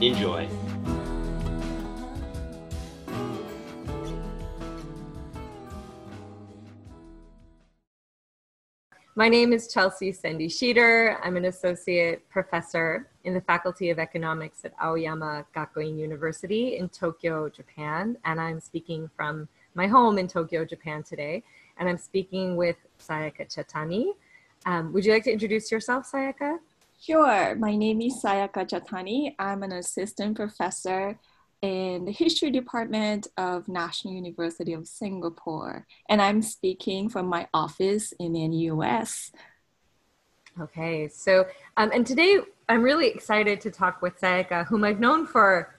Enjoy. My name is Chelsea Szendi Schieder. I'm an associate professor in the Faculty of Economics at Aoyama Gakuin University in Tokyo, Japan. And I'm speaking from my home in Tokyo, Japan today. And I'm speaking with Sayaka Chatani. Um, would you like to introduce yourself, Sayaka? Sure. My name is Sayaka Chatani. I'm an assistant professor in the history department of National University of Singapore, and I'm speaking from my office in the US. Okay, so um, and today I'm really excited to talk with Sayaka, whom I've known for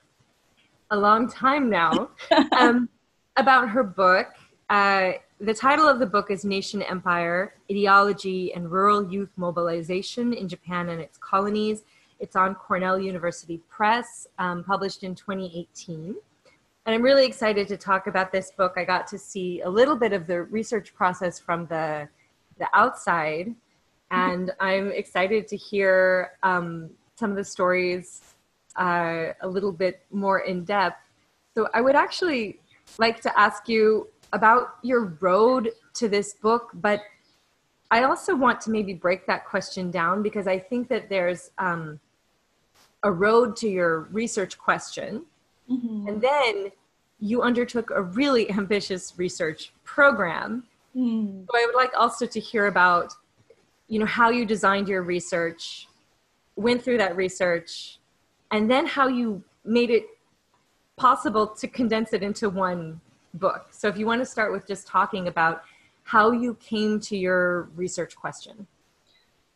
a long time now, um, about her book. Uh, the title of the book is Nation Empire Ideology and Rural Youth Mobilization in Japan and Its Colonies it's on Cornell University Press, um, published in 2018. And I'm really excited to talk about this book. I got to see a little bit of the research process from the, the outside, and I'm excited to hear um, some of the stories uh, a little bit more in depth. So I would actually like to ask you about your road to this book, but I also want to maybe break that question down because I think that there's um, a road to your research question. Mm-hmm. And then you undertook a really ambitious research program. Mm. So I would like also to hear about, you know, how you designed your research, went through that research, and then how you made it possible to condense it into one book. So if you want to start with just talking about how you came to your research question.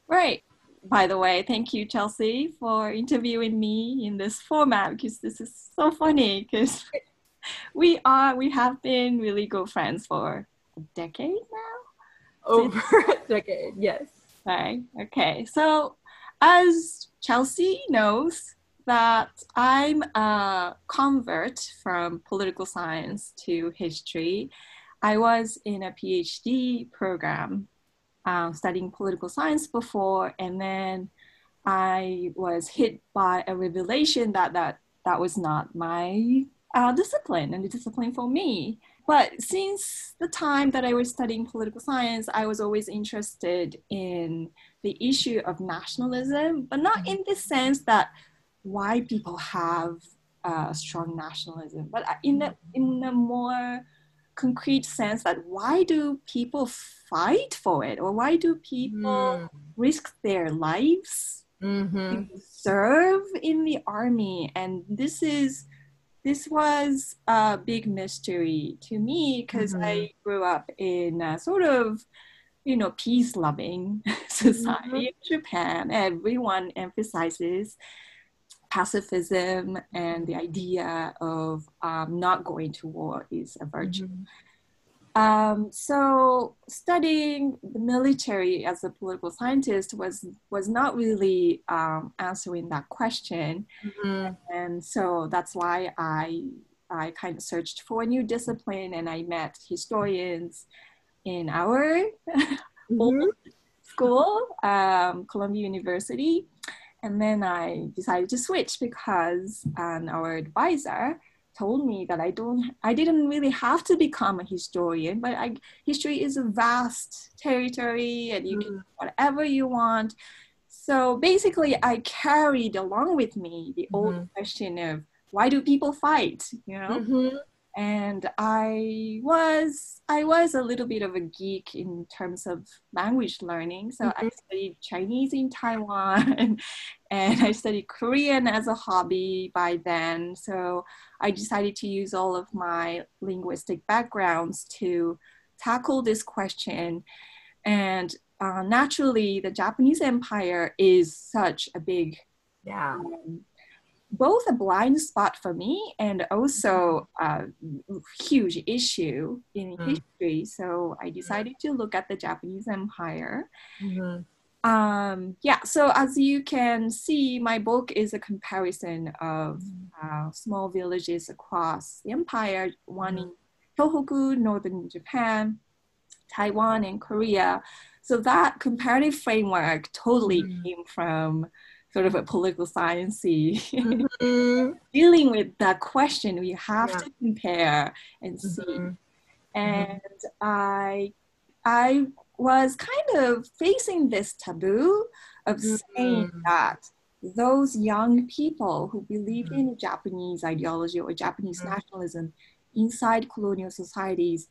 Right by the way, thank you, Chelsea, for interviewing me in this format because this is so funny because we are we have been really good friends for a decade now. Over a decade, yes. Right. Okay. So as Chelsea knows that I'm a convert from political science to history. I was in a PhD program um, studying political science before, and then I was hit by a revelation that that that was not my uh, discipline and the discipline for me. But since the time that I was studying political science, I was always interested in the issue of nationalism, but not in the sense that why people have uh, strong nationalism, but in the in a more concrete sense that why do people fight for it or why do people mm. risk their lives mm-hmm. to serve in the army and this is this was a big mystery to me because mm-hmm. i grew up in a sort of you know peace loving society mm-hmm. in japan everyone emphasizes pacifism and the idea of um, not going to war is a virtue. Mm-hmm. Um, so studying the military as a political scientist was was not really um, answering that question, mm-hmm. and so that's why I I kind of searched for a new discipline, and I met historians in our mm-hmm. school, um, Columbia University, and then I decided to switch because um, our advisor told me that I don't, I didn't really have to become a historian, but I, history is a vast territory and you mm. can whatever you want. So basically, I carried along with me the mm-hmm. old question of why do people fight? You know, mm-hmm and I was I was a little bit of a geek in terms of language learning. So mm-hmm. I studied Chinese in Taiwan and, I studied Korean as a hobby by then. So I decided to use all of my linguistic backgrounds to tackle this question. And uh, naturally, the Japanese Empire is such a big Yeah. Um, both a blind spot for me and also a huge issue in Mm. history. So I decided to look at the Japanese Empire. Mm-hmm. Um, yeah, so as you can see, my book is a comparison of uh, small villages across the empire, one in Tohoku, northern Japan, Taiwan, and Korea. So that comparative framework totally Mhm. came from sort of a political sciencey Mhm. dealing with that question. We have Yeah. to compare and see Mhm. and I I was kind of facing this taboo of saying Mhm. that those young people who believed in Japanese ideology or Japanese Mhm. nationalism inside colonial societies,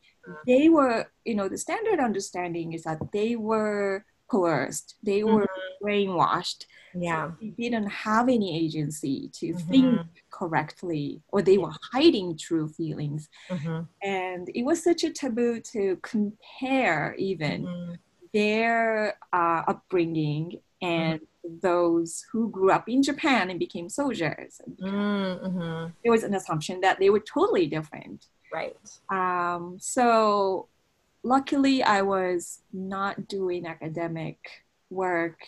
they were, you know, the standard understanding is that they were coerced, they were brainwashed, Yeah. they didn't have any agency to Mhm. think correctly, or they were hiding true feelings Mhm. and it was such a taboo to compare even Mhm. their uh, upbringing and those who grew up in Japan and became soldiers. Mhm. There was an assumption that they were totally different. Right. Um, so luckily, I was not doing academic work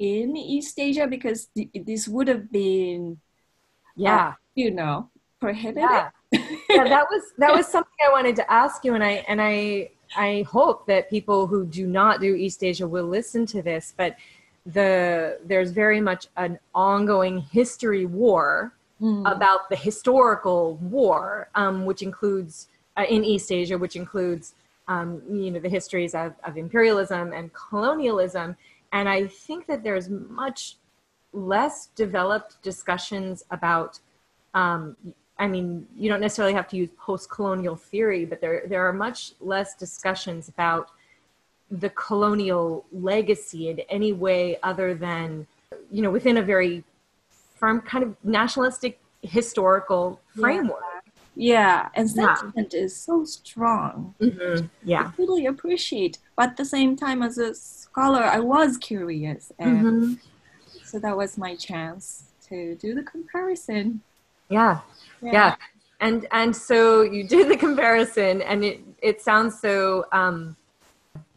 in East Asia because th- this would have been, Yeah. you know, prohibited. Yeah. yeah, that was that was something I wanted to ask you, and I and I I hope that people who do not do East Asia will listen to this. But the there's very much an ongoing history war Mm. about the historical war, um, which includes uh, in East Asia, which includes um, you know the histories of, of imperialism and colonialism. And I think that there's much less developed discussions about. Um, I mean, you don't necessarily have to use post-colonial theory, but there there are much less discussions about the colonial legacy in any way other than you know within a very firm kind of nationalistic historical framework. Yeah, and Yeah. sentiment is so strong. Yeah. I totally appreciate. But at the same time, as a scholar, I was curious, and Mhm. so that was my chance to do the comparison. Yeah. Yeah. And and so you did the comparison, and it it sounds so um,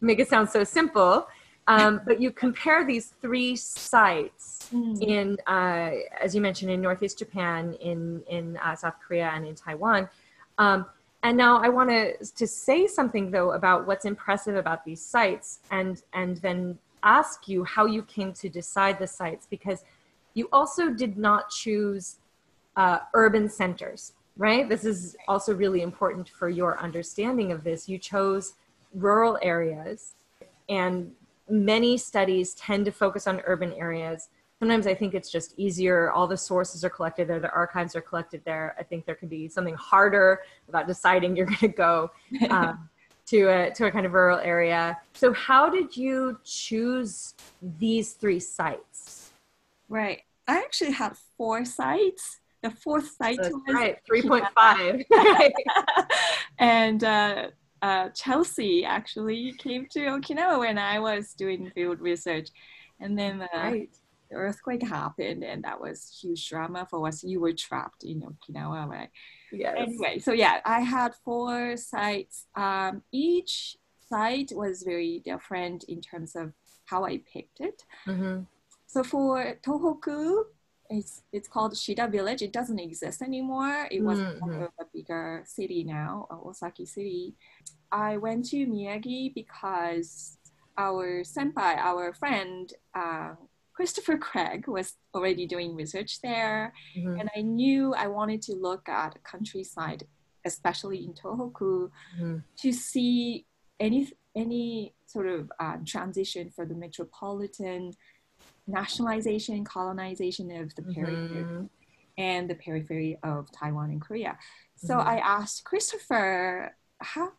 make it sound so simple, um, but you compare these three sites Mm. in, uh, as you mentioned, in Northeast Japan, in in uh, South Korea, and in Taiwan. Um, and now I want to to say something though about what's impressive about these sites, and and then ask you how you came to decide the sites because you also did not choose uh, urban centers, right? This is also really important for your understanding of this. You chose rural areas, and many studies tend to focus on urban areas. Sometimes I think it's just easier. All the sources are collected there, the archives are collected there. I think there could be something harder about deciding you're going to go um, to a to a kind of rural area. So, how did you choose these three sites? Right. I actually had four sites. The fourth site That's was right, three point five. and uh, uh, Chelsea actually came to Okinawa when I was doing field research, and then uh, right. the earthquake happened, and that was huge drama for us. You were trapped in Okinawa, right? Yes. Anyway, so yeah, I had four sites. Um, each site was very different in terms of how I picked it. Mhm. So for Tohoku, it's it's called Shida Village. It doesn't exist anymore. It was Mhm. part of a bigger city now, uh, Osaki City. I went to Miyagi because our senpai, our friend, uh, Christopher Craig, was already doing research there, Mhm. and I knew I wanted to look at countryside, especially in Tohoku, Mhm. to see any any sort of uh, transition for the metropolitan nationalization, colonization of the periphery Mhm. and the periphery of Taiwan and Korea. So Mhm. I asked Christopher how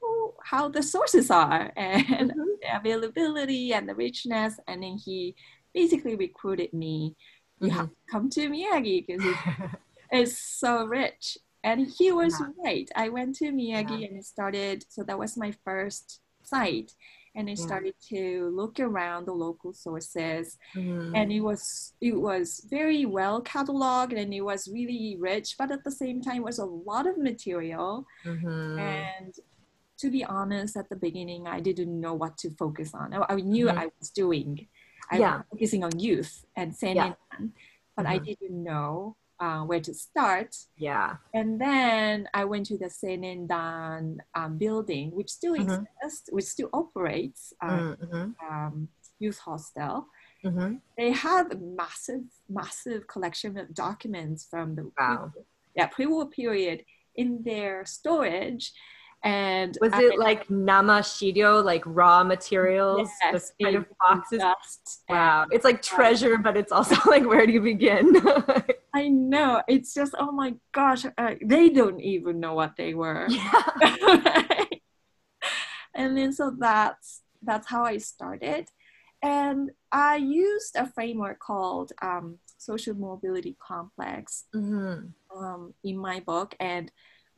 how the sources are and Mhm. the availability and the richness, and then he basically recruited me. You have to come to Miyagi because Mm-hmm. it's so rich. And he was Yeah. right. I went to Miyagi and started, so that was my first site. And I Yeah. started to look around the local sources Mhm. and it was it was very well cataloged and it was really rich but at the same time was a lot of material Mhm. and to be honest at the beginning i didn't know what to focus on i, I knew Mhm. i was doing i Yeah. was focusing on youth and Yeah. Seinen, but i Mhm. didn't know uh, where to start yeah. and then i went to the Seinendan um, building which still Mhm. exists which still operates uh, Mhm. um, youth hostel Mhm. they have a massive, massive collection of documents from the Wow. yeah, pre-war period in their storage. And Was I- it like nama shiryō, like raw materials, Yes, kind of boxes? Wow, it's like treasure, but it's also like where do you begin? I know. It's just, oh my gosh, uh, they don't even know what they were. yeah. and then so that's that's how I started. And I used a framework called um, social mobility complex Mhm. um, in my book. And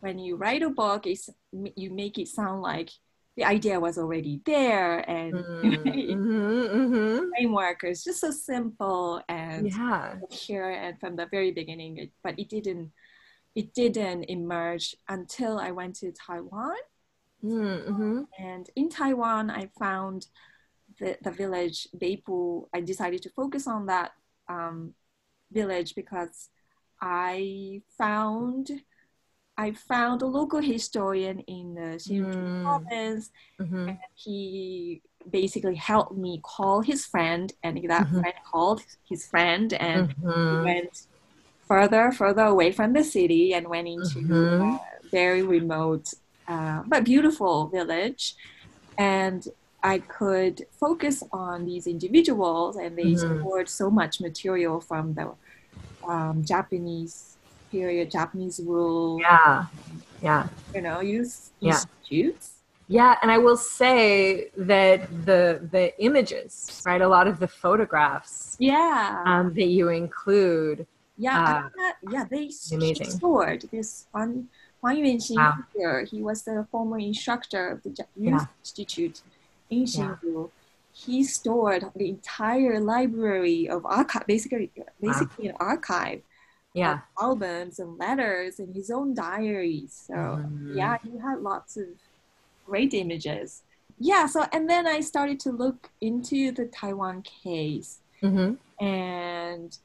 when you write a book, it's, you make it sound like the idea was already there and Mhm, mhm. framework is just so simple and Yeah. here and from the very beginning. It, but it didn't it didn't emerge until I went to Taiwan. Mhm. And in Taiwan, I found the, the village Beipu. I decided to focus on that um, village because I found I found a local historian in the Hsinchu Mm. province. Mhm. And he basically helped me call his friend, and that Mhm. friend called his friend, and Mhm. went further, further away from the city, and went into Mhm. a very remote uh, but beautiful village. And I could focus on these individuals, and they Mhm. stored so much material from the um, Japanese period, Japanese rule, Yeah. Yeah. you know, use Yeah. institutes. Yeah, and I will say that the the images, right? A lot of the photographs Yeah. um, that you include. Yeah, Uh, yeah, they amazing. stored this Huang Huang Yuanxin Wow. here. He was the former instructor of the Ja- Youth Yeah. Institute in Hsinchu. He stored the entire library of archive, basically, basically an archive Yeah. albums and letters and his own diaries. So Mhm. yeah, he had lots of great images. Yeah, so and then I started to look into the Taiwan case Mhm. and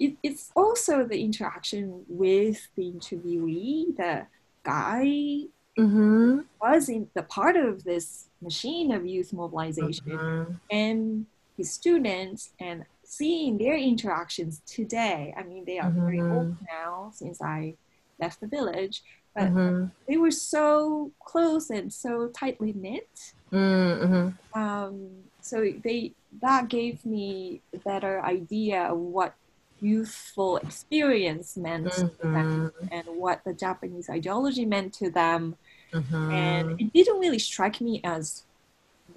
it, it's also the interaction with the interviewee the guy Mhm. was in the part of this machine of youth mobilization Mhm. and his students and seeing their interactions today i mean they are very Mhm. old now since i left the village but Mhm. they were so close and so tightly knit Mhm. um, so they that gave me a better idea of what youthful experience meant to them Mhm. and what the Japanese ideology meant to them. Mhm. And it didn't really strike me as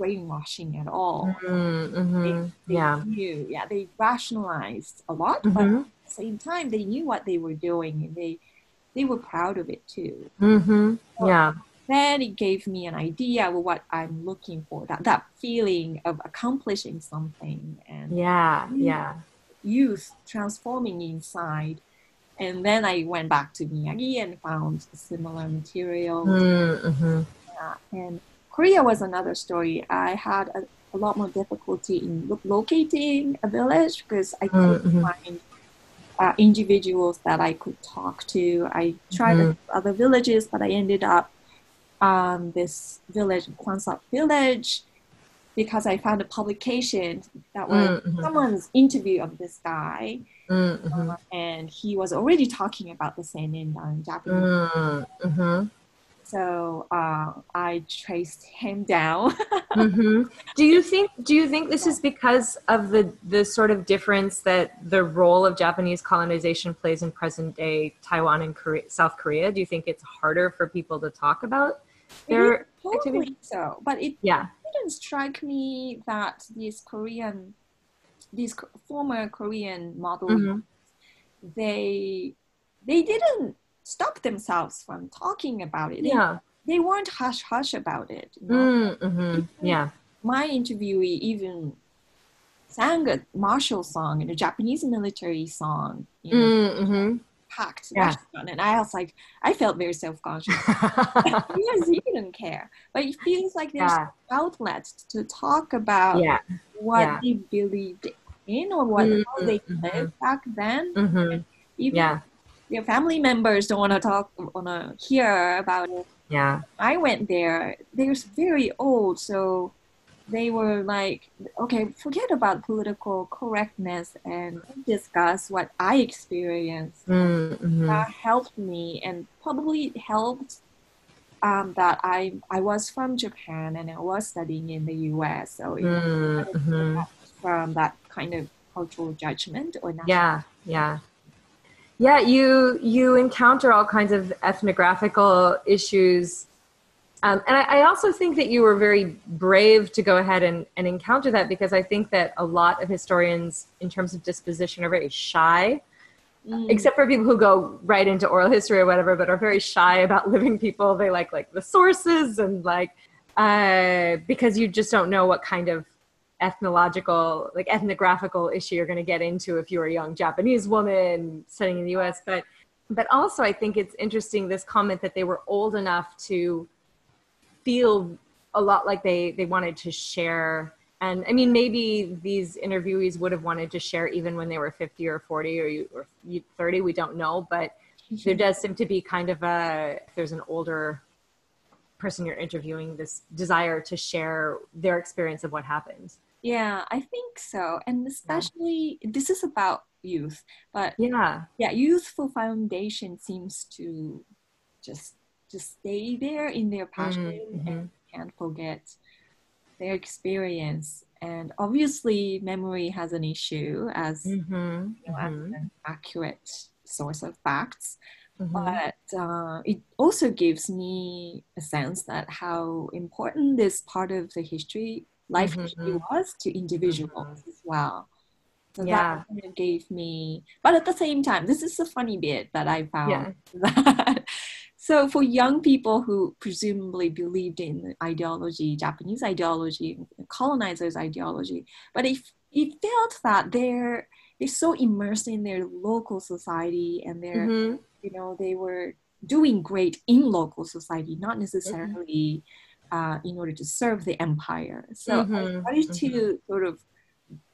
brainwashing at all. Mhm. They Yeah. knew, yeah, they rationalized a lot, but Mhm. at the same time, they knew what they were doing and they they were proud of it too. Mhm. Yeah. then it gave me an idea of what I'm looking for that that feeling of accomplishing something and Yeah. Yeah. youth transforming inside. And then I went back to Miyagi and found similar material. Mhm. Yeah. And Korea was another story. I had a, a lot more difficulty in lo- locating a village because I couldn't Mhm. find uh, individuals that I could talk to. I tried Mhm. other villages, but I ended up um, this village, Kwansap village, because I found a publication that was Mhm. someone's interview of this guy, Mhm. uh, and he was already talking about the seinen in Japanese. So uh, I traced him down. hmm Do you think do you think this is because of the the sort of difference that the role of Japanese colonization plays in present day Taiwan and Korea, South Korea? Do you think it's harder for people to talk about their totally activity? so, but it Yeah. didn't strike me that these Korean, these former Korean model, Mhm. they they didn't stop themselves from talking about it. Yeah. they weren't hush hush about it. you know? Mm-hmm. Yeah. my interviewee even sang a martial song and a Japanese military song, you know, Mm-hmm. packed Yeah. And I was like, I felt very self-conscious. yes, he didn't care. But it feels like there's yeah. outlet to talk about Yeah. what yeah. they believed in or what Mhm, how they mhm. lived back then. Mm-hmm. Even Yeah. Your family members don't want to talk, want to hear about it. Yeah. I went there. They're very old, so they were like, okay, forget about political correctness and discuss what I experienced. Mm-hmm. That helped me, and probably helped um, that I I was from Japan and I was studying in the U.S. So it Mm-hmm. from that kind of cultural judgment or not. Yeah, yeah. Yeah, you you encounter all kinds of ethnographical issues. Um, and I, I also think that you were very brave to go ahead and, and encounter that because I think that a lot of historians, in terms of disposition, are very shy, Mm. except for people who go right into oral history or whatever, but are very shy about living people. They like like the sources and like uh, because you just don't know what kind of ethnological, like ethnographical issue you're going to get into if you're a young Japanese woman studying in the U.S. But but also, I think it's interesting this comment that they were old enough to feel a lot like they they wanted to share. And I mean, maybe these interviewees would have wanted to share even when they were 50 or 40 or, you, or 30. We don't know, but mm-hmm. there does seem to be kind of a if there's an older person you're interviewing this desire to share their experience of what happened Yeah, I think so. And especially this is about youth, but yeah yeah, youthful foundation seems to just just stay there in their passion Mhm, and can't forget their experience. And obviously, memory has an issue as, mm-hmm. you know, as an accurate source of facts. Mm-hmm. But uh, it also gives me a sense that how important this part of the history, life Mhm, history, mhm. was to individuals as well. So Yeah. that kind of gave me, but at the same time, this is a funny bit that I found. Yeah. That, so for young people who presumably believed in ideology, Japanese ideology, colonizers' ideology, but it, it felt that they're they're so immersed in their local society and they're Mhm. you know they were doing great in local society not necessarily uh, in order to serve the empire. So i Mhm, started to sort of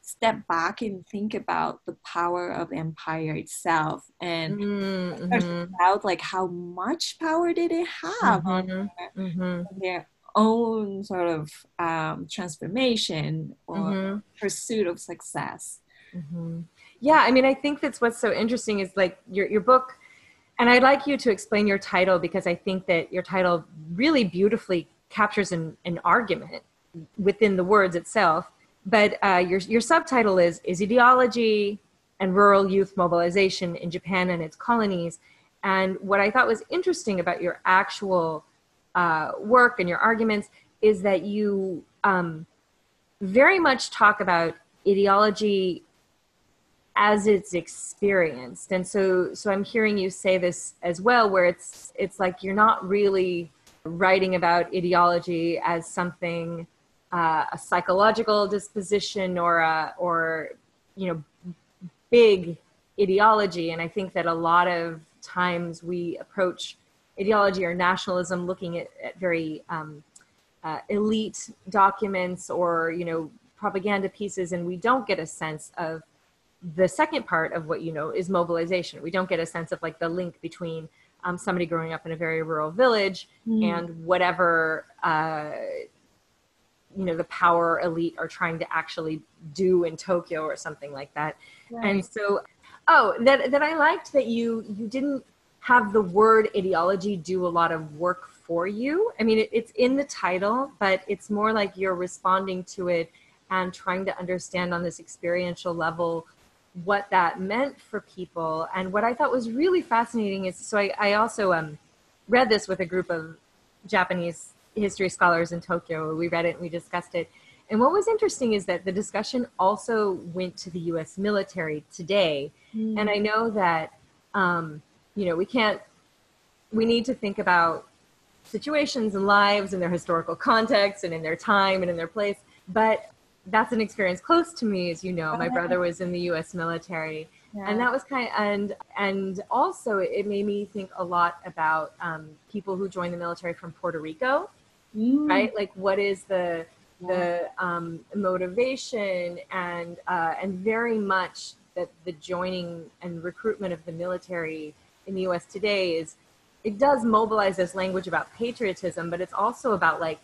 step back and think about the power of the empire itself and Mhm, to mhm, doubt like how much power did it have on mhm, mhm, their own sort of um, transformation or pursuit of success? Yeah, I mean, I think that's what's so interesting is like your your book, and I'd like you to explain your title because I think that your title really beautifully captures an, an argument within the words itself. But uh, your your subtitle is is ideology and rural youth mobilization in Japan and its colonies. And what I thought was interesting about your actual uh, work and your arguments is that you um, very much talk about ideology as it's experienced and so so i'm hearing you say this as well where it's it's like you're not really writing about ideology as something uh, a psychological disposition or a or you know big ideology. And i think that a lot of times we approach ideology or nationalism looking at, at very um, uh, elite documents or you know propaganda pieces and we don't get a sense of the second part of what you know is mobilization. We don't get a sense of like the link between um, somebody growing up in a very rural village and whatever uh, you know the power elite are trying to actually do in tokyo or something like that. And so oh that that i liked that you you didn't have the word ideology do a lot of work for you. I mean it, it's in the title but it's more like you're responding to it and trying to understand on this experiential level what that meant for people. And what i thought was really fascinating is so i, I also um, read this with a group of japanese history scholars in tokyo. We read it and we discussed it. And what was interesting is that the discussion also went to the us military today. Mm. and i know that um, you know we can't we need to think about situations and lives in their historical context and in their time and in their place. But that's an experience close to me, as you know. My brother was in the U.S. military, yeah. and that was kind of, and and also it made me think a lot about um, people who join the military from Puerto Rico, mm. right? Like, what is the the um, motivation and uh, and very much that the joining and recruitment of the military in the U.S. today is it does mobilize this language about patriotism, but it's also about like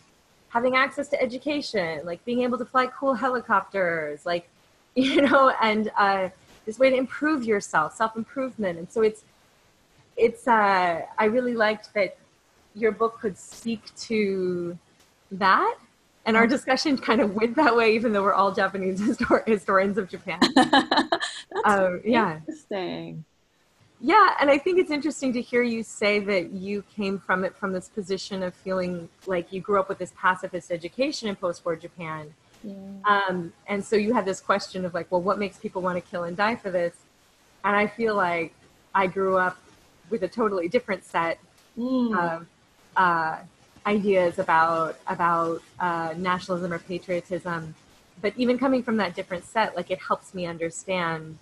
having access to education, like being able to fly cool helicopters, like you know, and uh, this way to improve yourself, self improvement. And so it's it's uh, I really liked that your book could speak to that and our discussion kind of went that way, even though we're all Japanese histor- historians of Japan. um, yeah. Interesting. Yeah, and I think it's interesting to hear you say that you came from it from this position of feeling like you grew up with this pacifist education in post-war Japan. Yeah. Um, and so you had this question of like, well, what makes people want to kill and die for this? And I feel like I grew up with a totally different set mm. of uh, ideas about about uh, nationalism or patriotism. But even coming from that different set, like it helps me understand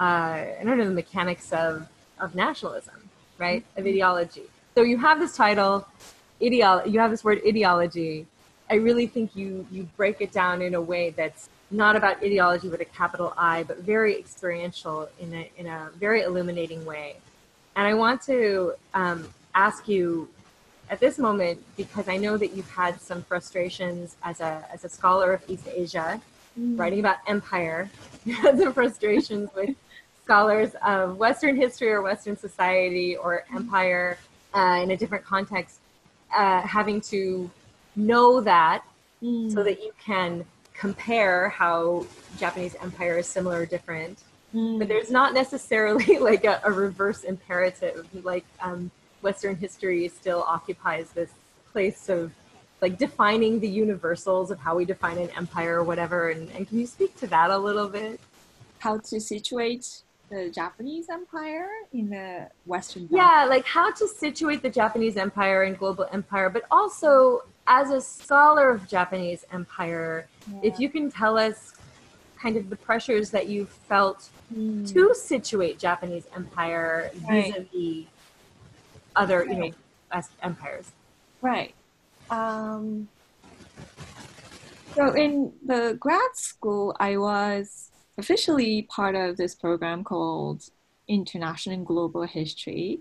uh, I don't know the mechanics of of nationalism, right? Of mm-hmm. ideology. So you have this title, ideal. You have this word ideology. I really think you you break it down in a way that's not about ideology with a capital I, but very experiential in a in a very illuminating way. And I want to um, ask you at this moment because I know that you've had some frustrations as a as a scholar of East Asia, mm. writing about empire. You had some frustrations with scholars of Western history or Western society or empire uh, in a different context, uh, having to know that mm. so that you can compare how Japanese empire is similar or different. Mm. But there's not necessarily like a, a reverse imperative. Like um, Western history still occupies this place of like defining the universals of how we define an empire or whatever. And, and can you speak to that a little bit? How to situate the Japanese empire in the Western. Yeah, like how to situate the Japanese empire and global empire, but also as a scholar of Japanese empire, yeah. if you can tell us kind of the pressures that you felt mm. to situate Japanese empire right. vis-a-vis other, right. you know, empires. Right. Um, so in the grad school, I was officially part of this program called International and Global History.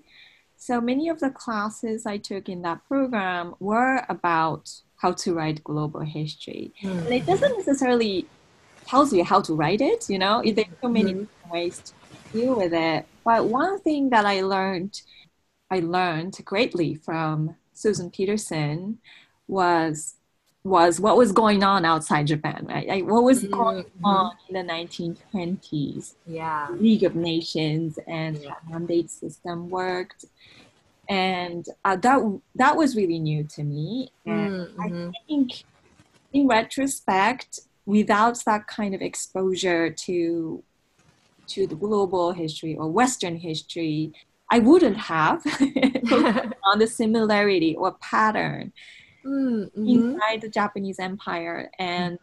So many of the classes I took in that program were about how to write global history. Mm. And it doesn't necessarily tells you how to write it, you know, there's so many mm ways to deal with it. But one thing that I learned, I learned greatly from Susan Pedersen was was what was going on outside Japan, right? Like what was mm-hmm. going on in the 1920s? Yeah, League of Nations and yeah. mandate system worked, and uh, that that was really new to me. And mm-hmm. I think, in retrospect, without that kind of exposure to to the global history or Western history, I wouldn't have on the similarity or pattern mm-hmm. inside the Japanese empire. And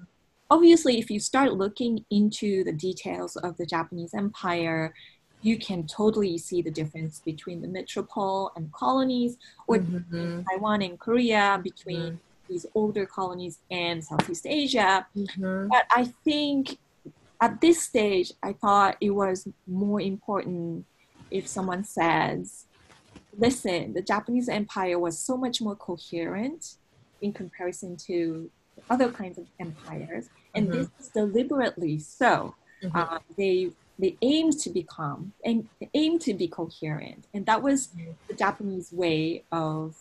obviously, if you start looking into the details of the Japanese empire, you can totally see the difference between the metropole and colonies, or mm-hmm. Taiwan and Korea, between mm-hmm. these older colonies and Southeast Asia. Mm-hmm. But I think at this stage, I thought it was more important if someone says, listen, the Japanese empire was so much more coherent in comparison to other kinds of empires. And mm-hmm. this is deliberately so. Mm-hmm. Uh, they they aimed to become and aim to be coherent, and that was mm-hmm. the Japanese way of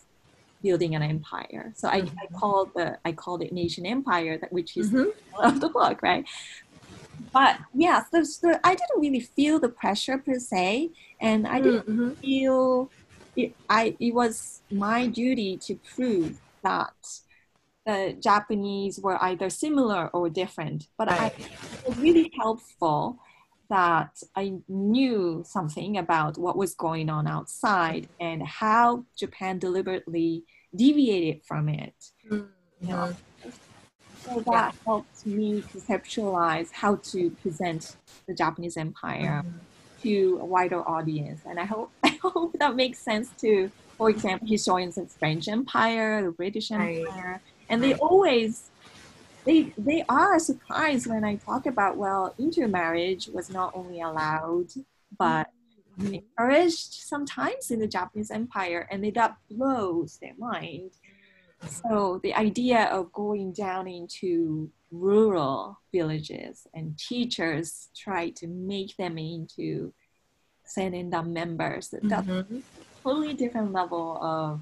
building an empire. So I, I mm-hmm. called the I called it nation empire, that which is mm-hmm. of the book, right? But yeah, so, so, I didn't really feel the pressure per se, and I didn't mm-hmm. feel it, I it was my duty to prove that the Japanese were either similar or different. But right. I, it was really helpful that I knew something about what was going on outside and how Japan deliberately deviated from it. Mm-hmm. You know? So that yeah. helped me conceptualize how to present the Japanese Empire mm-hmm. to a wider audience. And I hope I hope that makes sense to, for example, historians of French Empire, the British Empire, and they always they they are surprised when I talk about well, intermarriage was not only allowed but mm-hmm. encouraged sometimes in the Japanese Empire, and they, that blows their mind. So the idea of going down into rural villages and teachers try to make them into Seinendan members. That's mm-hmm. Totally different level of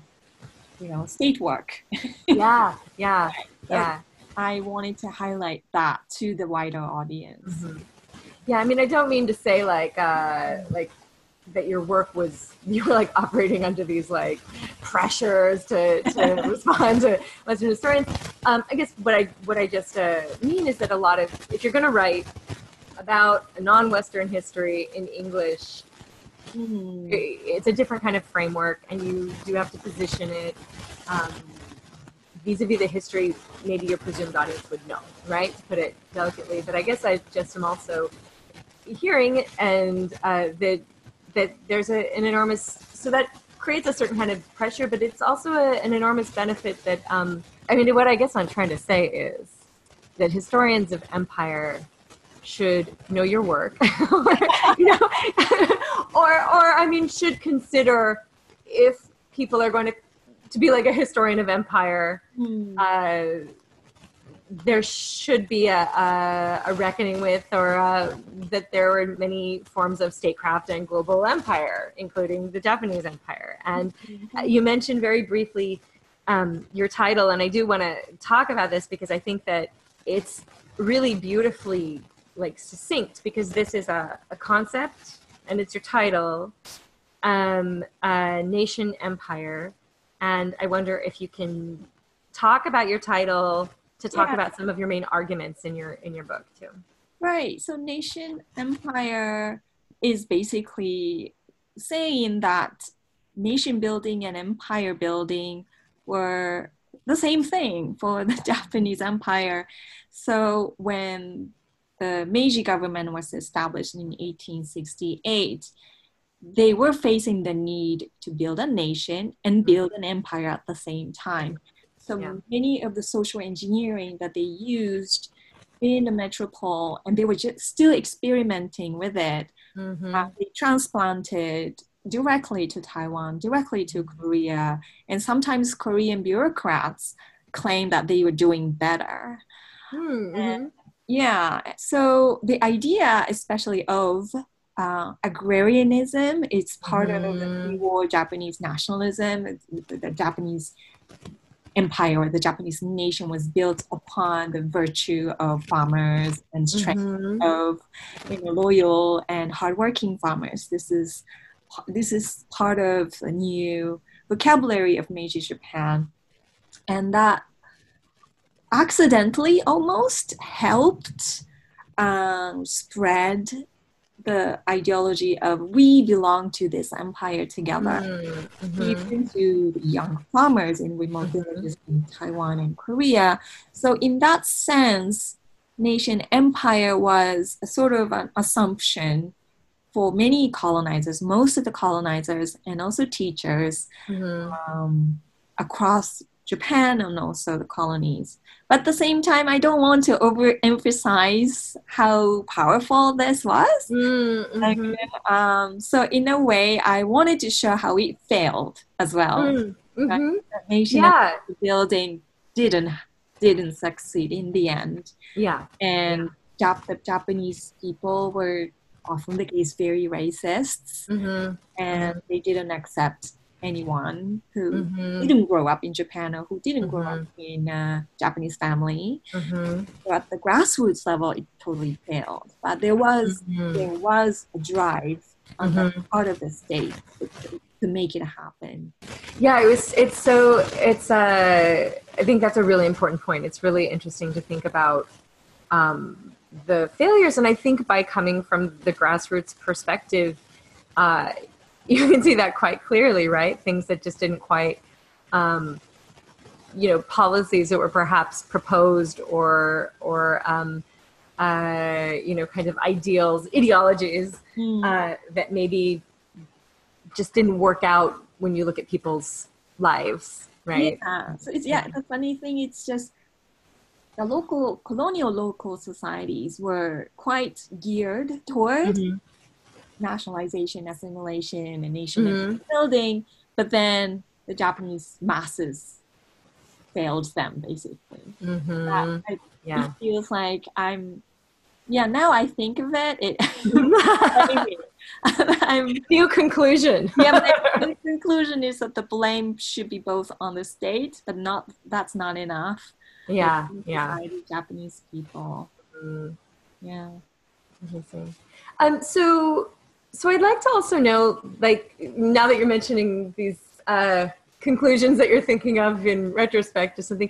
you know state work. yeah, yeah, yeah. I wanted to highlight that to the wider audience. Mm-hmm. Yeah, I mean, I don't mean to say like uh, like that your work was you were like operating under these like pressures to, to respond to Western historians. Um, I guess what I what I just uh, mean is that a lot of if you're going to write about a non-Western history in English, mm-hmm. it's a different kind of framework, and you do have to position it. Um, vis-a-vis the history maybe your presumed audience would know right to put it delicately but i guess i just am also hearing and uh, that that there's a, an enormous so that creates a certain kind of pressure but it's also a, an enormous benefit that um, i mean what i guess i'm trying to say is that historians of empire should know your work or, you know, or or i mean should consider if people are going to to be like a historian of empire mm. uh, there should be a, a, a reckoning with, or uh, that there were many forms of statecraft and global empire, including the Japanese empire. And mm-hmm. you mentioned very briefly um, your title, and I do want to talk about this because I think that it's really beautifully like succinct because this is a, a concept and it's your title, um, nation empire, and I wonder if you can talk about your title to talk yeah. about some of your main arguments in your in your book too. Right. So nation empire is basically saying that nation building and empire building were the same thing for the Japanese empire. So when the Meiji government was established in 1868, they were facing the need to build a nation and build an empire at the same time. So yeah. many of the social engineering that they used in the metropole, and they were just still experimenting with it. Mm-hmm. Uh, they transplanted directly to Taiwan, directly to Korea, and sometimes Korean bureaucrats claim that they were doing better. Mm-hmm. Yeah, so the idea, especially of uh, agrarianism, it's part mm-hmm. of the mm. pre-war Japanese nationalism, the, the Japanese empire, the Japanese nation was built upon the virtue of farmers and strength mm-hmm. of you know, loyal and hardworking farmers. This is this is part of a new vocabulary of Meiji Japan, and that accidentally almost helped um, spread the ideology of we belong to this empire together, mm-hmm. even to young farmers in remote mm-hmm. villages in Taiwan and Korea. So, in that sense, nation empire was a sort of an assumption for many colonizers, most of the colonizers, and also teachers mm-hmm. um, across Japan and also the colonies. But at the same time, I don't want to overemphasize how powerful this was. Mm-hmm. um, so in a way, I wanted to show how it failed as well. Mm-hmm. Right? nation yeah. building didn't didn't succeed in the end. Yeah, and Jap- the Japanese people were often the case very racist, mm-hmm. and they didn't accept anyone who mm-hmm. didn't grow up in Japan or who didn't mm-hmm. grow up mm-hmm. in a Japanese family. Mm-hmm. So at the grassroots level, it totally failed. But there was mm-hmm. there was a drive on the mm-hmm. part of the state to, to, make it happen. Yeah, it was. It's so. It's. Uh, I think that's a really important point. It's really interesting to think about. Um, the failures and i think by coming from the grassroots perspective uh, you can see that quite clearly, right? Things that just didn't quite um, you know policies that were perhaps proposed or or um, uh, you know kind of ideals ideologies Mm. uh, that maybe just didn't work out when you look at people's lives right Yeah. So it's yeah. The funny thing, it's just the local colonial local societies were quite geared toward Mhm. Nationalization, assimilation, and nation Mhm. building, but then the Japanese masses failed them basically. Mhm. That, I, yeah It feels like I'm. Yeah, now I think of it. It I'm new conclusion yeah, but the conclusion is that the blame should be both on the state, but not that's not enough. yeah yeah Japanese people. Mm. Yeah. Interesting. Um, so, so I'd like to also know, like, now that you're mentioning these uh, conclusions that you're thinking of in retrospect or something.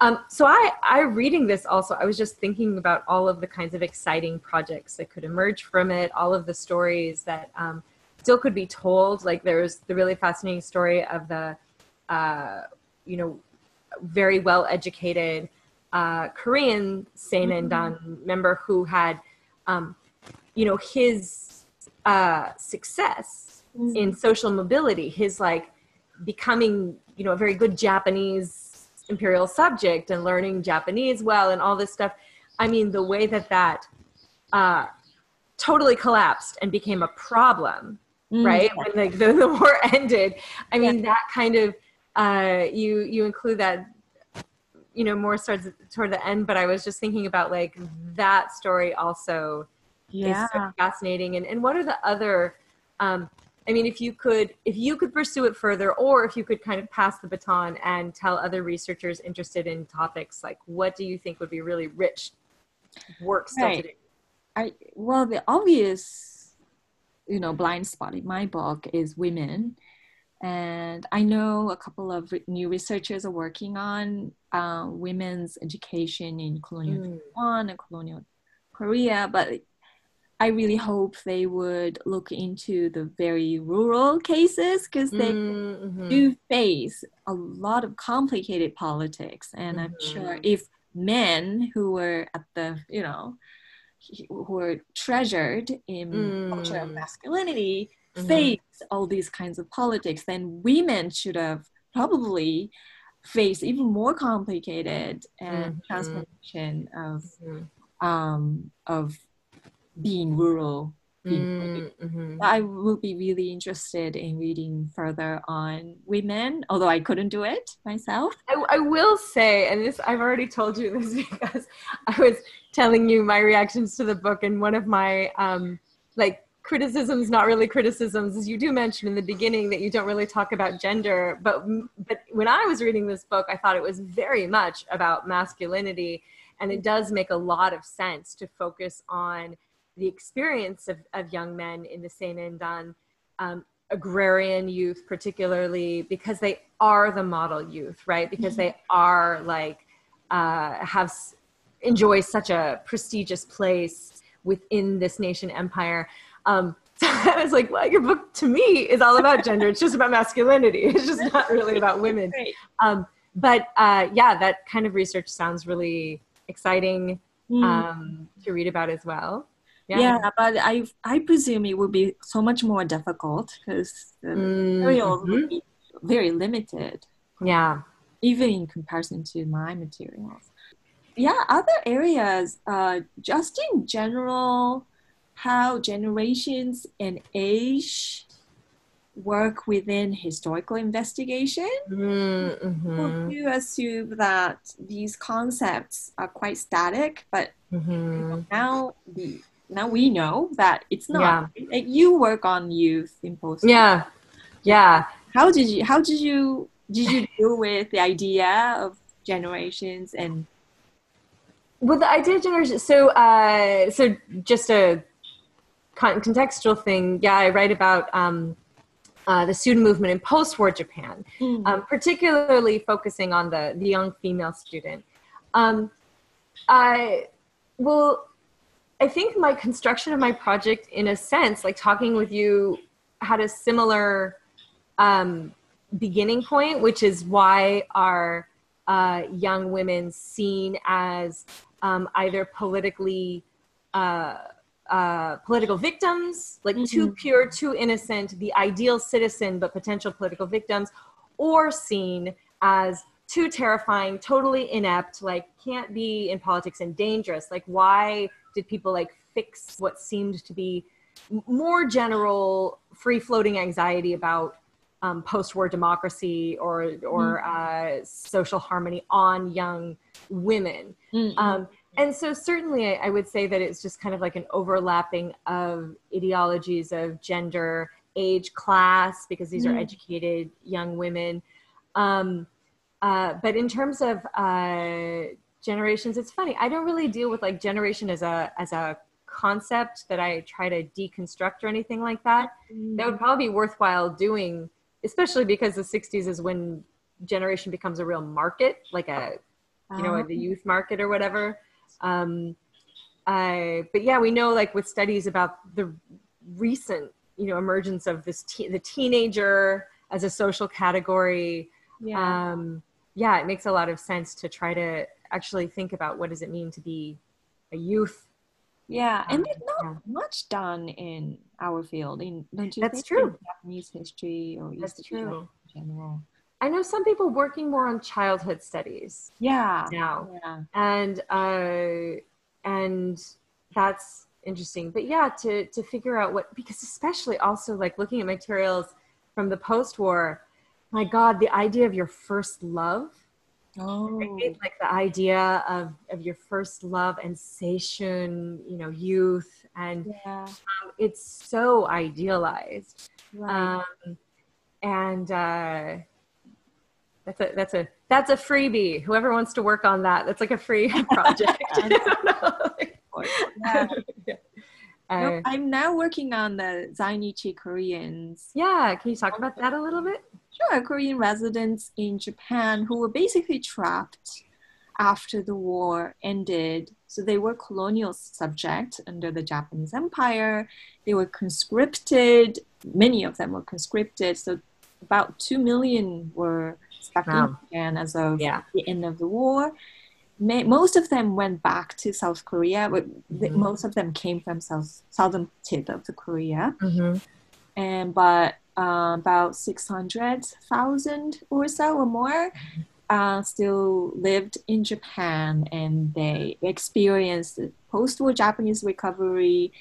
Um, so I, I reading this also, I was just thinking about all of the kinds of exciting projects that could emerge from it, all of the stories that um, still could be told. Like there's the really fascinating story of the, uh, you know, very well educated uh, Korean Seinendan member who had um, you know his uh, success in social mobility his like becoming you know a very good japanese imperial subject and learning japanese well and all this stuff. I mean the way that that uh, totally collapsed and became a problem Mm, right when like the, the war ended. I mean that kind of uh you you include that you know more towards toward the end but i was just thinking about like that story also Yeah. is so fascinating and, and what are the other um, i mean if you could if you could pursue it further or if you could kind of pass the baton and tell other researchers interested in topics like what do you think would be really rich work still to Right. do I well, the obvious, you know, blind spot in my book is women, and I know a couple of re- new researchers are working on uh, women's education in colonial Mm. Taiwan and colonial Korea, but I really hope they would look into the very rural cases because they Mhm. do face a lot of complicated politics and i'm sure Mhm. if men who were at the you know who were treasured in culture of Mm. masculinity Mhm. face all these kinds of politics then women should have probably faced even more complicated and Mhm. transformation of Mhm. um of being rural being Mm, mhm. I would be really interested in reading further on women, although I couldn't do it myself. I, I will say, and this I've already told you this because I was telling you my reactions to the book, and one of my um, like criticisms, not really criticisms, is you do mention in the beginning that you don't really talk about gender, but but when I was reading this book, I thought it was very much about masculinity, and it does make a lot of sense to focus on the experience of, of young men in the Seinendan um, agrarian youth particularly because they are the model youth right? Because they are like uh, have enjoy such a prestigious place within this nation empire. Um, so i was like well your book to me is all about gender. It's just about masculinity. It's just not really about women. Um, but uh, yeah that kind of research sounds really exciting Mm. um, to read about as well yeah. but I I presume it would be so much more difficult because the materials Mhm. would be very limited, yeah even in comparison to my materials. Yeah, other areas, uh, just in general, how generations and age work within historical investigation. Mm-hmm. You assume that these concepts are quite static, but Mm-hmm. now the now we know that it's Yeah. not. Like, you work on youth in post. Yeah, yeah. How did you how did you did you deal with the idea of generations and Well, the idea of generations, So, uh, so just a contextual thing. Yeah, I write about um, uh, the student movement in post-war Japan, um, particularly focusing on the the young female student. Um, I well, I think my construction of my project, in a sense, like talking with you, had a similar um, beginning point, which is why our uh, young women seen as um, either politically uh, uh, political victims, like mm-hmm. too pure, too innocent, the ideal citizen, but potential political victims, or seen as too terrifying, totally inept, like can't be in politics and dangerous. Like, why did people like fix what seemed to be more general, free floating anxiety about um, post-war democracy or or mm-hmm. uh, social harmony on young women. Mm-hmm. Um, and so certainly I, I, would say that it's just kind of like an overlapping of ideologies of gender, age, class, because these mm-hmm. are educated young women. Um, uh, but in terms of uh, generations, it's funny. I don't really deal with like generation as a as a concept that I try to deconstruct or anything like that. That would mm. probably be worthwhile doing especially because the 60s is when generation becomes a real market like a you know the oh. youth market or whatever um i but yeah we know like with studies about the recent you know emergence of this te- the teenager as a social category yeah. um yeah it makes a lot of sense to try to actually think about what does it mean to be a youth yeah, and there's not yeah. much done in our field. In don't you That's true. Japanese history or That's true. in general. I know some people working more on childhood studies. Yeah. Now. Yeah. And uh and that's interesting. But yeah, to to figure out what because especially also like looking at materials from the post-war, my God, the idea of your first love Oh. Right? Like the idea of, of your first love and seishun, you know, youth. And yeah. um, it's so idealized. Right. Um, and uh, that's a, that's a, that's a freebie. Whoever wants to work on that, that's like a free project. yeah. Uh, no, I'm now working on the Zainichi Koreans. Yeah, can you talk about that a little bit? Korean residents in Japan who were basically trapped after the war ended. So they were colonial subject under the Japanese Empire. They were conscripted. Many of them were conscripted. So about two million were stuck wow. in Japan as of yeah. the end of the war may, most of them went back to South Korea, but mm-hmm. most of them came from south southern tip of the Korea. Mm-hmm. And but uh, about six hundred thousand or so or more uh, still lived in Japan, and they experienced the post-war Japanese recovery,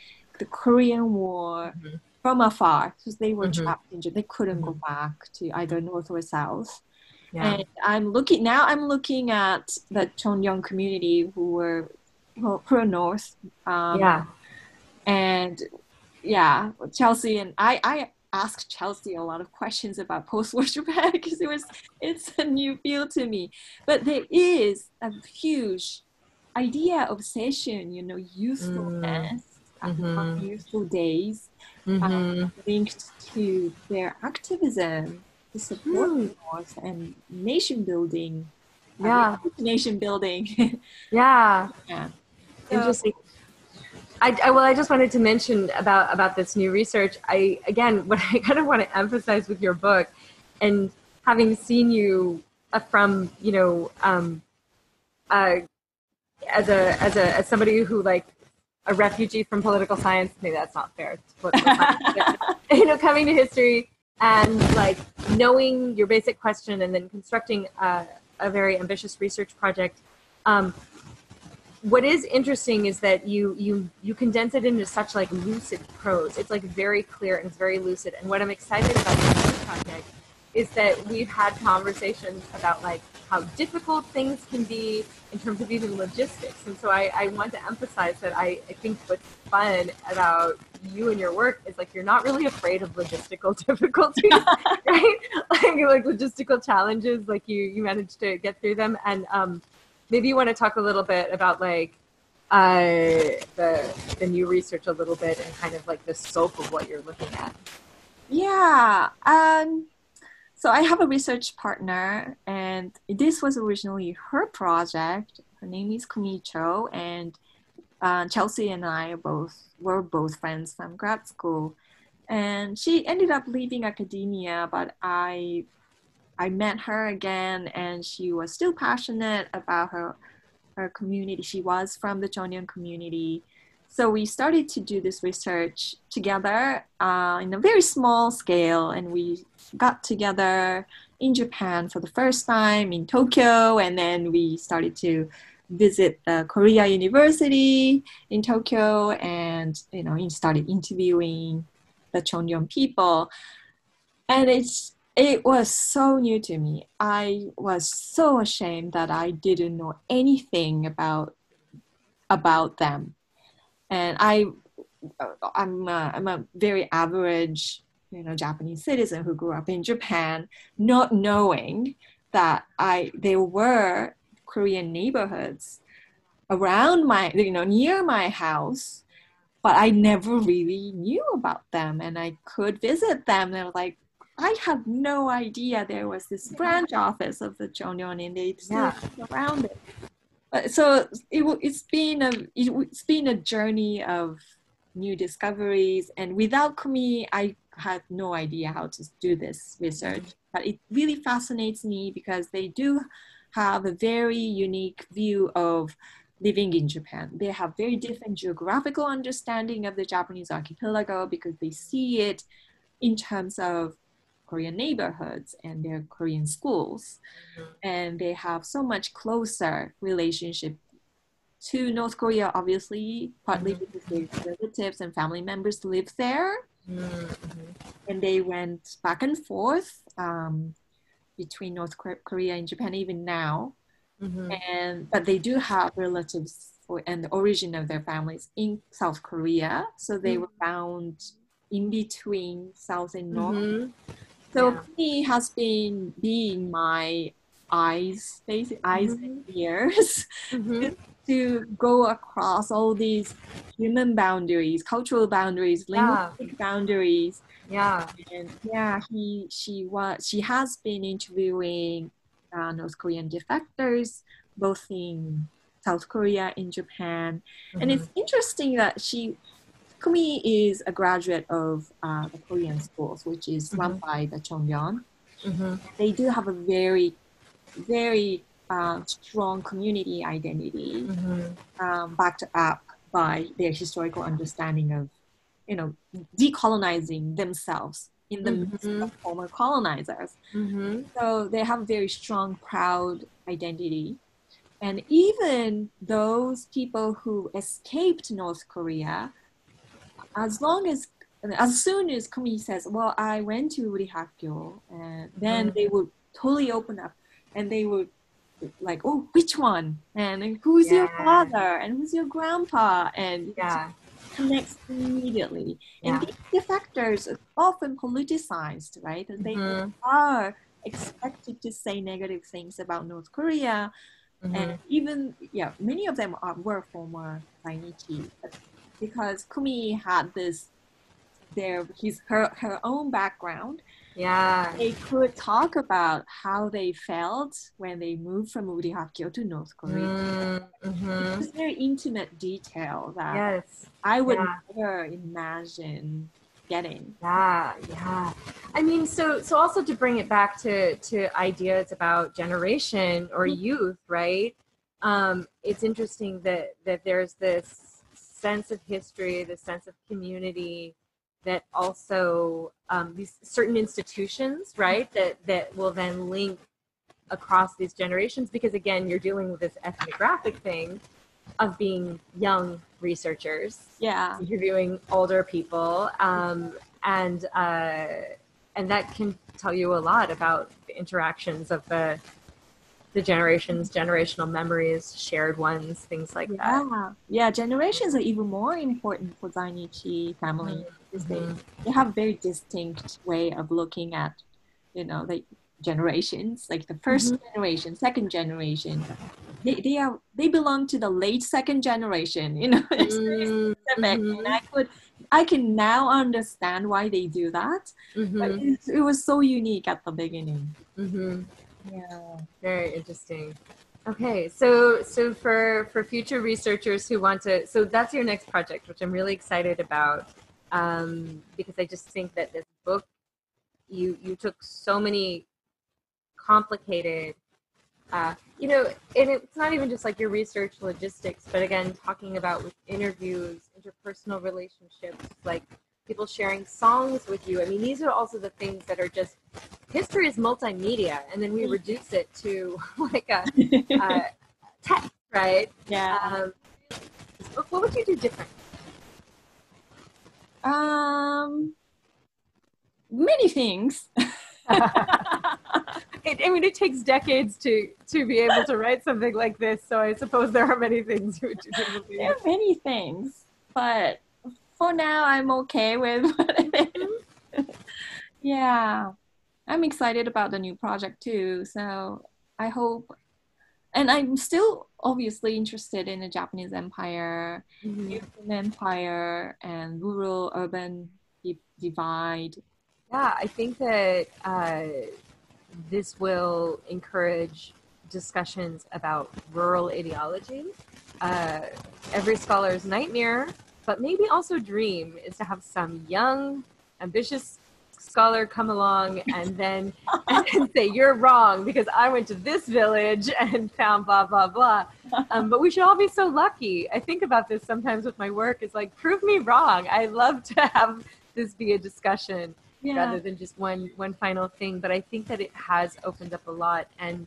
the Korean War. Mm-hmm. From afar, because they were mm-hmm. trapped in Japan, they couldn't go mm-hmm. back to either north or south. Yeah. And I'm looking now. I'm looking at the Chongryon community who were pro North. Um, yeah. And yeah, Chelsea and I. I asked Chelsea a lot of questions about post-war Japan because it was it's a new field to me. But there is a huge idea of seishun, you know, youthfulness, mm. mm-hmm. youthful days, mm-hmm. um, linked to their activism to support mm. North and nation building. Yeah, nation building. yeah, yeah. So, Interesting. I, I, well, I just wanted to mention about about this new research. I again, what I kind of want to emphasize with your book, and having seen you from you know um, uh, as a as a as somebody who like a refugee from political science. Maybe that's not fair. you know, coming to history and like knowing your basic question and then constructing a, a very ambitious research project um, what is interesting is that you you you condense it into such like lucid prose it's like very clear and it's very lucid and what i'm excited about this project is that we've had conversations about like how difficult things can be in terms of even logistics. And so I, I want to emphasize that I, I think what's fun about you and your work is like you're not really afraid of logistical difficulties, right? Like, like logistical challenges, like you you managed to get through them. And um, maybe you want to talk a little bit about like uh, the the new research a little bit and kind of like the scope of what you're looking at. Yeah. Um so I have a research partner, and this was originally her project. Her name is Kumi Cho, and uh, Chelsea and I both were both friends from grad school. And she ended up leaving academia, but I I met her again, and she was still passionate about her her community. She was from the Chongryon community. So we started to do this research together uh, in a very small scale, and we got together in Japan for the first time in Tokyo, and then we started to visit the Korea University in Tokyo, and you know, started interviewing the Chongryon people, and it's it was so new to me. I was so ashamed that I didn't know anything about about them, and I I'm a, I'm a very average you know Japanese citizen who grew up in Japan, not knowing that I there were Korean neighborhoods around my you know near my house but I never really knew about them. And I could visit them. And like I had no idea there was this branch office of the Chongryon and they still yeah. around it. But so it, it's been a it's been a journey of new discoveries and without Kumi I had no idea how to do this research. But it really fascinates me because they do have a very unique view of living in Japan. They have very different geographical understanding of the Japanese archipelago because they see it in terms of Korean neighborhoods and their Korean schools. Mm-hmm. And they have so much closer relationship to North Korea, obviously, partly mm-hmm. because their relatives and family members live there. Mm-hmm. And they went back and forth um, between North Korea and Japan even now. Mm-hmm. And but they do have relatives for, and the origin of their families in South Korea, so they mm-hmm. were found in between South and North. So yeah. he has been being my eyes, basically eyes and mm-hmm. ears mm-hmm. to go across all these human boundaries, cultural boundaries, linguistic yeah. boundaries. Yeah. And yeah, he she was she has been interviewing uh, North Korean defectors, both in South Korea, in Japan. Mm-hmm. And it's mm-hmm. interesting that she, Kumi is a graduate of uh, the Korean schools, which is mm-hmm. run by the Chongryon. Mm-hmm. They do have a very, very uh, strong community identity, mm-hmm. um, backed up by their historical understanding of, you know, decolonizing themselves in the midst mm-hmm. of former colonizers. Mm-hmm. So they have a very strong, proud identity. And even those people who escaped North Korea, as long as as soon as Kumi says, "Well, I went to Uri Hakyo," and then mm-hmm. they would totally open up, and they would like, "Oh, which one?" and, "Who's yeah. your father?" and "Who's your grandpa?" and yeah connects immediately. And yeah. these defectors are often politicized, right? And they mm-hmm. are expected to say negative things about North Korea. Mm-hmm. And even, yeah, many of them are, were former Zainichi. Because Kumi had this, their, his, her, her own background yeah. They could talk about how they felt when they moved from Uri Hakyo to North Korea. Mm-hmm. It's very intimate detail that yes. I would yeah. never imagine getting. Yeah, yeah. I mean, so so also to bring it back to to ideas about generation or mm-hmm. youth, right? Um, it's interesting that that there's this sense of history, the sense of community that also um, these certain institutions, right, that that will then link across these generations because again, you're dealing with this ethnographic thing of being young researchers, yeah, interviewing older people, um, and uh, and that can tell you a lot about the interactions of the the generations, generational memories, shared ones, things like yeah. that. Yeah, generations are even more important for Zainichi family mm-hmm. because mm-hmm. they, they have a very distinct way of looking at, you know, the generations, like the 1st mm-hmm. generation, second generation. They, they are they belong to the late second generation, you know. mm-hmm. and I could I can now understand why they do that. But mm-hmm. it, it, was so unique at the beginning. Yeah, very interesting. Okay, so so for for future researchers who want to, so that's your next project, which I'm really excited about, um, because I just think that this book, you you took so many complicated. Uh, you know, and it's not even just like your research logistics, but again, talking about with interviews, interpersonal relationships, like people sharing songs with you. I mean, these are also the things that are just history is multimedia, and then we mm. reduce it to like a, a text, right? Yeah. Um, what would you do different? Um, many things. it, I mean, it takes decades to to be able to write something like this. So I suppose there are many things you would do differently. There are many things, but for now, I'm okay with what it is. yeah, I'm excited about the new project too. So I hope, and I'm still obviously interested in the Japanese Empire, mm-hmm. Empire, and rural-urban divide. Yeah, I think that uh, this will encourage discussions about rural ideology. Uh, every scholar's nightmare but maybe also dream is to have some young, ambitious scholar come along and then and say you're wrong because I went to this village and found blah blah blah. Um, but we should all be so lucky. I think about this sometimes with my work. It's like prove me wrong. I love to have this be a discussion yeah. rather than just one one final thing. But I think that it has opened up a lot and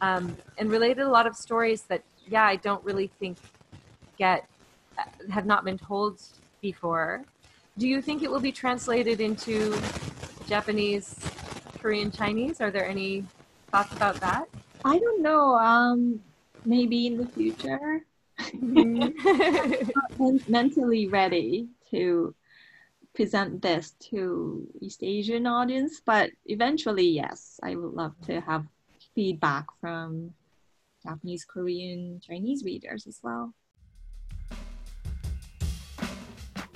um, and related a lot of stories that yeah I don't really think get have not been told before. Do you think it will be translated into Japanese, Korean, Chinese? Are there any thoughts about that? I don't know. Um, maybe in the future. mentally ready to present this to East Asian audience, but eventually, yes, I would love to have feedback from Japanese, Korean, Chinese readers as well.